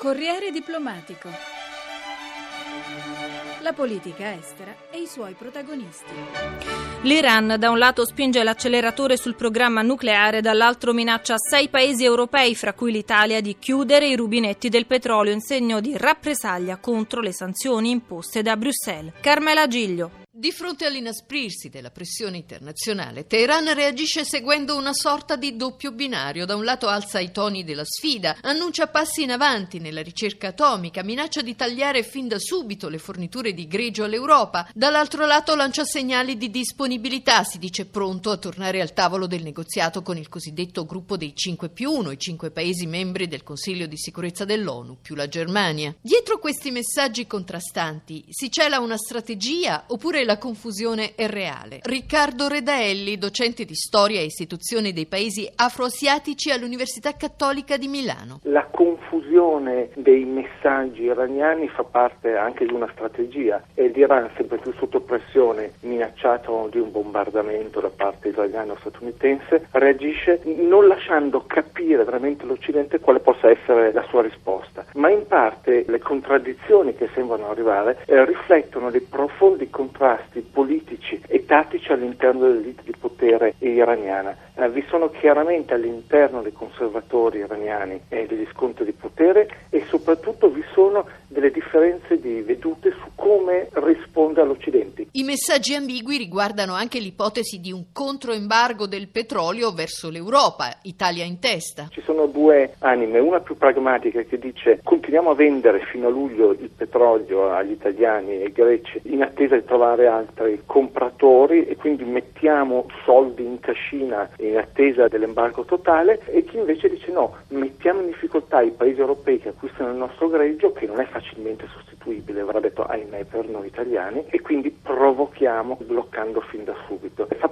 Corriere diplomatico. La politica estera e i suoi protagonisti. L'Iran da un lato spinge l'acceleratore sul programma nucleare, dall'altro minaccia sei paesi europei, fra cui l'Italia, di chiudere i rubinetti del petrolio in segno di rappresaglia contro le sanzioni imposte da Bruxelles. Carmela Giglio. Di fronte all'inasprirsi della pressione internazionale, Teheran reagisce seguendo una sorta di doppio binario. Da un lato alza i toni della sfida, annuncia passi in avanti nella ricerca atomica, minaccia di tagliare fin da subito le forniture di greggio all'Europa. Dall'altro lato lancia segnali di disponibilità, si dice pronto a tornare al tavolo del negoziato con il cosiddetto gruppo dei 5 più 1, i cinque paesi membri del Consiglio di sicurezza dell'ONU, più la Germania. Dietro questi messaggi contrastanti si cela una strategia oppure la confusione è reale. Riccardo Redaelli, docente di storia e istituzioni dei paesi afroasiatici all'Università Cattolica di Milano. La confusione dei messaggi iraniani fa parte anche di una strategia e l'Iran, sempre più sotto pressione, minacciato di un bombardamento da parte israeliano-statunitense, reagisce non lasciando capire veramente all'Occidente quale possa essere la sua risposta. Ma in parte le contraddizioni che sembrano arrivare eh, riflettono dei profondi contrasti contrasti politici e tattici all'interno dell'elite di potere iraniana. Eh, vi sono chiaramente all'interno dei conservatori iraniani eh, degli scontri di potere e soprattutto vi sono delle differenze di vedute su come risponde all'Occidente. I messaggi ambigui riguardano anche l'ipotesi di un controembargo del petrolio verso l'Europa, Italia in testa. Ci sono due anime, una più pragmatica che dice continuiamo a vendere fino a luglio il petrolio agli italiani e ai greci in attesa di trovare altri compratori e quindi mettiamo soldi in cascina in attesa dell'embargo totale e chi invece dice no, mettiamo in difficoltà i paesi europei che acquistano il nostro greggio che non è facilmente sostituibile, avrà detto ahimè per noi italiani, e quindi provochiamo bloccando fin da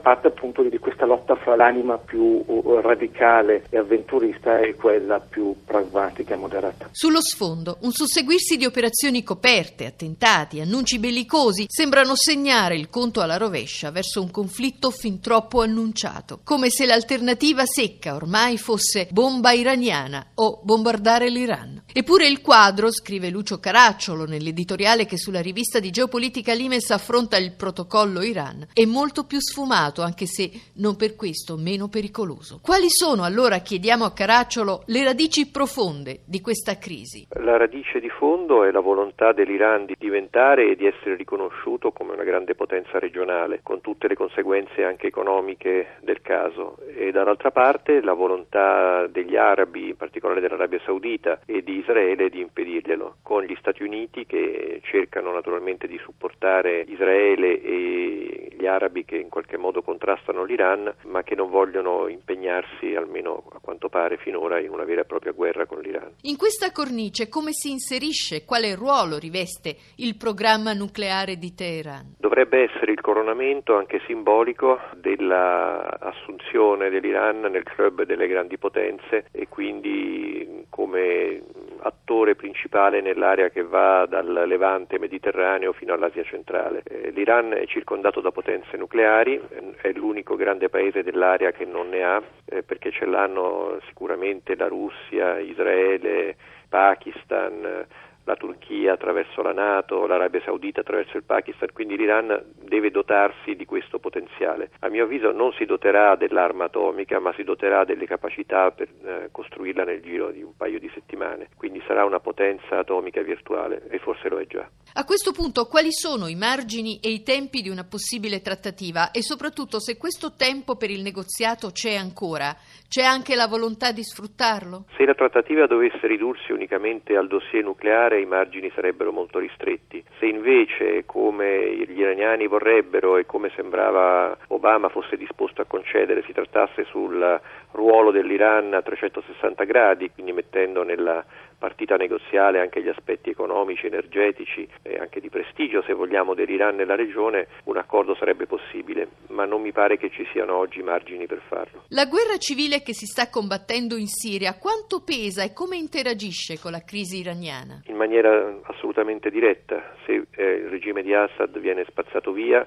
parte appunto di questa lotta fra l'anima più uh, radicale e avventurista e quella più pragmatica e moderata. Sullo sfondo, un susseguirsi di operazioni coperte, attentati, annunci bellicosi sembrano segnare il conto alla rovescia verso un conflitto fin troppo annunciato, come se l'alternativa secca ormai fosse bomba iraniana o bombardare l'Iran. Eppure il quadro, scrive Lucio Caracciolo nell'editoriale che sulla rivista di geopolitica Limes affronta il protocollo Iran, è molto più sfumato, anche se non per questo meno pericoloso. Quali sono allora, chiediamo a Caracciolo, le radici profonde di questa crisi? La radice di fondo è la volontà dell'Iran di diventare e di essere riconosciuto come una grande potenza regionale, con tutte le conseguenze anche economiche del caso, e dall'altra parte la volontà degli arabi, in particolare dell'Arabia Saudita e di Israele di impedirglielo, con gli Stati Uniti che cercano naturalmente di supportare Israele e arabi che in qualche modo contrastano l'Iran, ma che non vogliono impegnarsi, almeno a quanto pare finora, in una vera e propria guerra con l'Iran. In questa cornice come si inserisce, quale ruolo riveste il programma nucleare di Teheran? Dovrebbe essere il coronamento anche simbolico dell'assunzione dell'Iran nel club delle grandi potenze e quindi come attore principale nell'area che va dal Levante mediterraneo fino all'Asia centrale. Eh, L'Iran è circondato da potenze nucleari, è l'unico grande paese dell'area che non ne ha, eh, perché ce l'hanno sicuramente la Russia, Israele, Pakistan, la Turchia attraverso la Nato, l'Arabia Saudita attraverso il Pakistan, quindi l'Iran deve dotarsi di questo potenziale. A mio avviso non si doterà dell'arma atomica, ma si doterà delle capacità per eh, costruirla nel giro di un paio di settimane, quindi sarà una potenza atomica virtuale e forse lo è già. A questo punto quali sono i margini e i tempi di una possibile trattativa e soprattutto se questo tempo per il negoziato c'è ancora, c'è anche la volontà di sfruttarlo? Se la trattativa dovesse ridursi unicamente al dossier nucleare i margini sarebbero molto ristretti. Se invece, come gli iraniani vorrebbero e come sembrava Obama fosse disposto a concedere, si trattasse sul ruolo dell'Iran a 360 gradi, quindi mettendo nella partita negoziale anche gli aspetti economici, energetici e anche di prestigio, se vogliamo, dell'Iran nella regione, un accordo sarebbe possibile, ma non mi pare che ci siano oggi margini per farlo. La guerra civile che si sta combattendo in Siria, quanto pesa e come interagisce con la crisi iraniana? In maniera assolutamente diretta. Se eh, il regime di Assad viene spazzato via,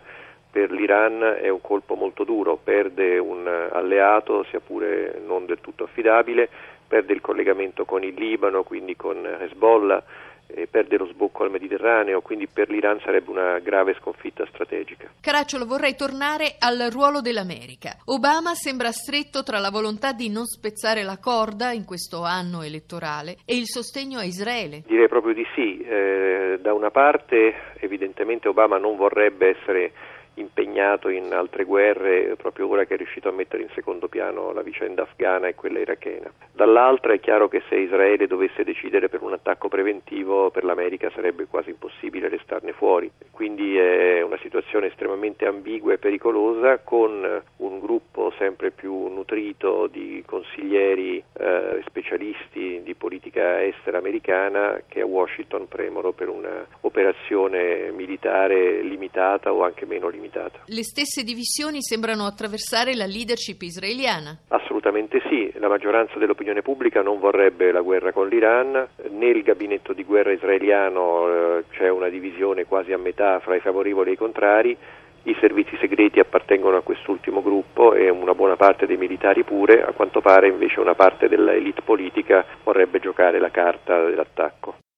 per l'Iran è un colpo molto duro, perde un alleato, sia pure non del tutto affidabile, perde il collegamento con il Libano, quindi con Hezbollah perde lo sbocco al Mediterraneo, quindi per l'Iran sarebbe una grave sconfitta strategica. Caracciolo, vorrei tornare al ruolo dell'America. Obama sembra stretto tra la volontà di non spezzare la corda in questo anno elettorale e il sostegno a Israele. Direi proprio di sì. Eh, da una parte evidentemente Obama non vorrebbe essere impegnato in altre guerre proprio ora che è riuscito a mettere in secondo piano la vicenda afghana e quella irachena. Dall'altra è chiaro che se Israele dovesse decidere per un attacco preventivo per l'America sarebbe quasi impossibile restarne fuori. Quindi è una situazione estremamente ambigua e pericolosa con un gruppo sempre più nutrito di consiglieri eh, specialisti di politica estera americana che a Washington premono per un'operazione militare limitata o anche meno limitata. Le stesse divisioni sembrano attraversare la leadership israeliana. Assolutamente sì, la maggioranza dell'opinione pubblica non vorrebbe la guerra con l'Iran, nel gabinetto di guerra israeliano eh, c'è una divisione quasi a metà fra i favorevoli e i contrari. I servizi segreti appartengono a quest'ultimo gruppo e una buona parte dei militari pure, a quanto pare invece una parte dell'elite politica vorrebbe giocare la carta dell'attacco.